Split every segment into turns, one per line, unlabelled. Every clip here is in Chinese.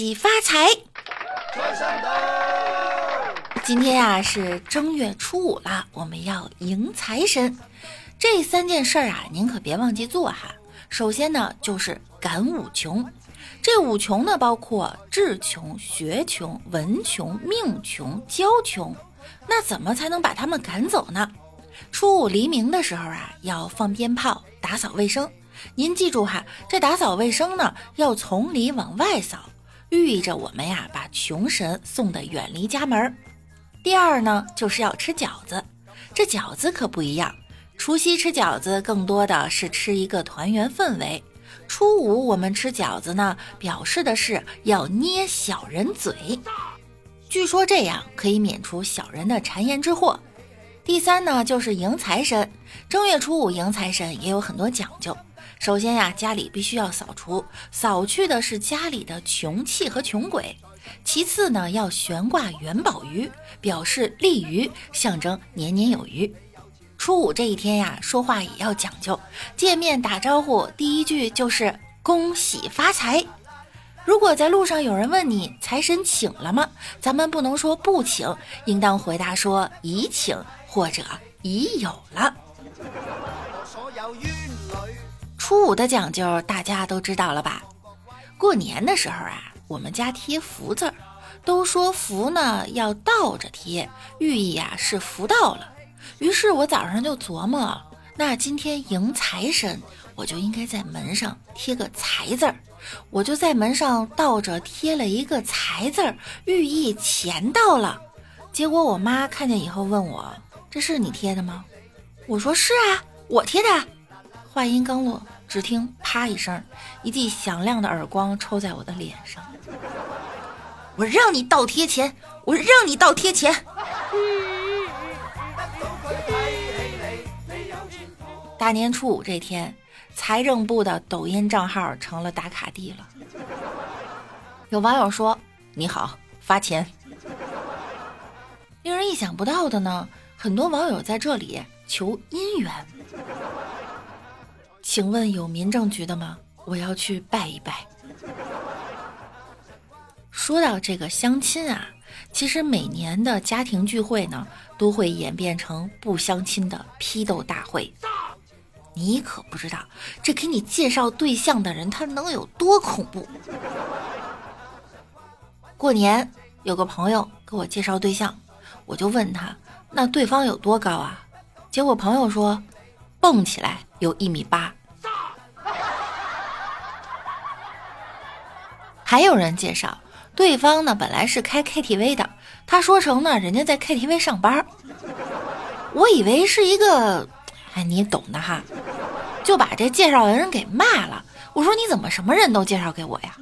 喜发财！今天呀是正月初五了，我们要迎财神。这三件事儿啊，您可别忘记做哈。首先呢，就是赶五穷。这五穷呢，包括智穷、学穷、文穷、命穷、交穷。那怎么才能把他们赶走呢？初五黎明的时候啊，要放鞭炮，打扫卫生。您记住哈，这打扫卫生呢，要从里往外扫，寓意着我们呀，把穷神送得远离家门。第二呢，就是要吃饺子。这饺子可不一样，除夕吃饺子更多的是吃一个团圆氛围。初五我们吃饺子呢，表示的是要捏小人嘴，据说这样可以免除小人的谗言之祸。第三呢，就是迎财神。正月初五迎财神也有很多讲究。首先呀，家里必须要扫除，扫去的是家里的穷气和穷鬼。其次呢，要悬挂元宝鱼，表示利鱼，象征年年有余。初五这一天呀，说话也要讲究。见面打招呼，第一句就是恭喜发财。如果在路上有人问你财神请了吗？咱们不能说不请，应当回答说已请或者已有了。初五的讲究大家都知道了吧？过年的时候啊，我们家贴福字儿，都说福呢要倒着贴，寓意呀是福到了。于是我早上就琢磨，那今天迎财神，我就应该在门上贴个财字儿。我就在门上倒着贴了一个财字儿，寓意钱到了。结果我妈看见以后问我：“这是你贴的吗？”我说：“是啊，我贴的。”话音刚落，只听啪一声，一记响亮的耳光抽在我的脸上。我让你倒贴钱，我让你倒贴钱。大年初五这天，财政部的抖音账号成了打卡地了。有网友说：“你好，发钱。”令人意想不到的呢，很多网友在这里求姻缘。请问有民政局的吗？我要去拜一拜。说到这个相亲啊，其实每年的家庭聚会呢，都会演变成不相亲的批斗大会。你可不知道，这给你介绍对象的人他能有多恐怖。过年有个朋友给我介绍对象，我就问他，那对方有多高啊？结果朋友说，蹦起来有一米八。还有人介绍，对方呢本来是开 KTV 的，他说成呢人家在 KTV 上班，我以为是一个。哎，你懂的哈，就把这介绍人给骂了。我说你怎么什么人都介绍给我呀？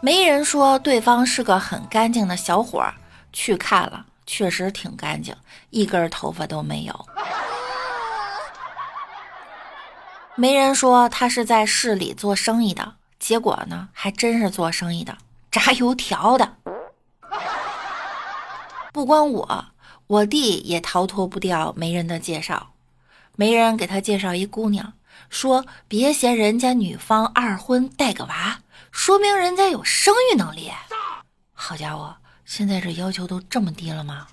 没人说对方是个很干净的小伙儿，去看了，确实挺干净，一根头发都没有。没人说他是在市里做生意的，结果呢，还真是做生意的，炸油条的。不光我。我弟也逃脱不掉媒人的介绍，媒人给他介绍一姑娘，说别嫌人家女方二婚带个娃，说明人家有生育能力。好家伙，现在这要求都这么低了吗？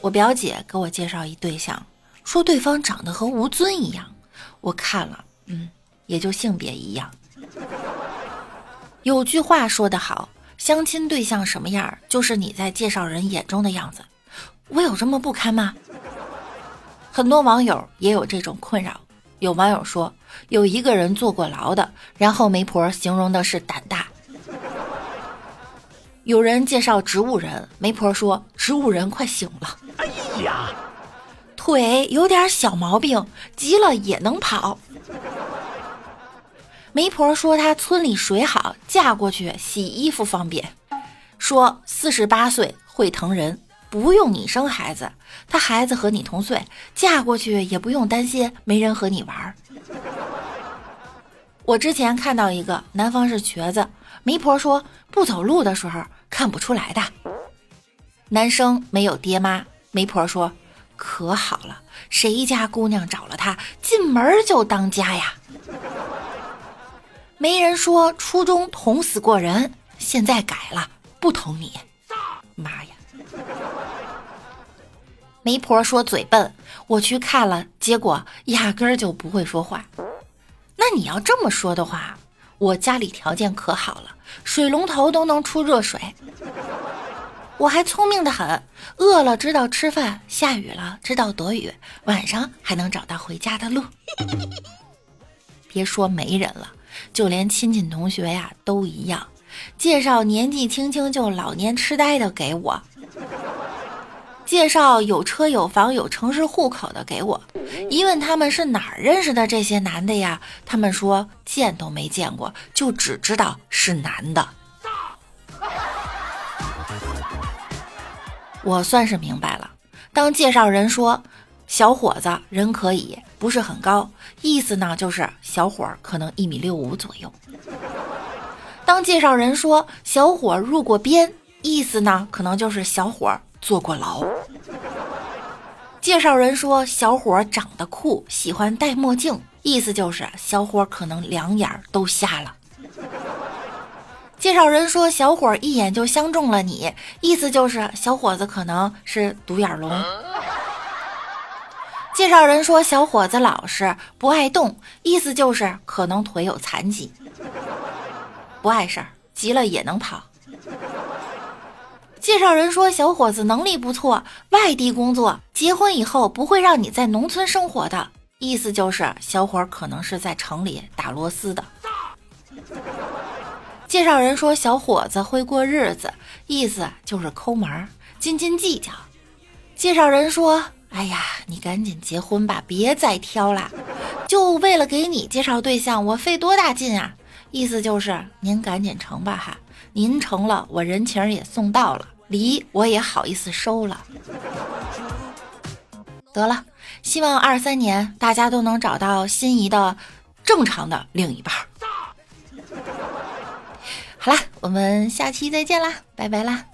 我表姐给我介绍一对象，说对方长得和吴尊一样，我看了，嗯，也就性别一样。有句话说得好。相亲对象什么样，就是你在介绍人眼中的样子。我有这么不堪吗？很多网友也有这种困扰。有网友说，有一个人坐过牢的，然后媒婆形容的是胆大。有人介绍植物人，媒婆说植物人快醒了。哎呀，腿有点小毛病，急了也能跑。媒婆说她村里水好，嫁过去洗衣服方便。说四十八岁会疼人，不用你生孩子，她孩子和你同岁，嫁过去也不用担心没人和你玩。我之前看到一个南方是瘸子，媒婆说不走路的时候看不出来的。男生没有爹妈，媒婆说可好了，谁家姑娘找了他，进门就当家呀。媒人说初中捅死过人，现在改了，不捅你。妈呀！媒婆说嘴笨，我去看了，结果压根儿就不会说话。那你要这么说的话，我家里条件可好了，水龙头都能出热水。我还聪明的很，饿了知道吃饭，下雨了知道躲雨，晚上还能找到回家的路。别说媒人了，就连亲戚同学呀都一样，介绍年纪轻轻就老年痴呆的给我。介绍有车有房有城市户口的给我，一问他们是哪儿认识的这些男的呀？他们说见都没见过，就只知道是男的。我算是明白了，当介绍人说小伙子人可以，不是很高，意思呢就是小伙可能一米六五左右。当介绍人说小伙入过编，意思呢可能就是小伙。坐过牢。介绍人说：“小伙长得酷，喜欢戴墨镜，意思就是小伙可能两眼都瞎了。”介绍人说：“小伙一眼就相中了你，意思就是小伙子可能是独眼龙。”介绍人说：“小伙子老实，不爱动，意思就是可能腿有残疾，不碍事儿，急了也能跑。”介绍人说：“小伙子能力不错，外地工作，结婚以后不会让你在农村生活的。”意思就是小伙可能是在城里打螺丝的。介绍人说：“小伙子会过日子，意思就是抠门、斤斤计较。”介绍人说：“哎呀，你赶紧结婚吧，别再挑了。就为了给你介绍对象，我费多大劲啊！”意思就是您赶紧成吧哈，您成了，我人情也送到了。梨我也好意思收了，得了，希望二三年大家都能找到心仪的正常的另一半。好啦，我们下期再见啦，拜拜啦。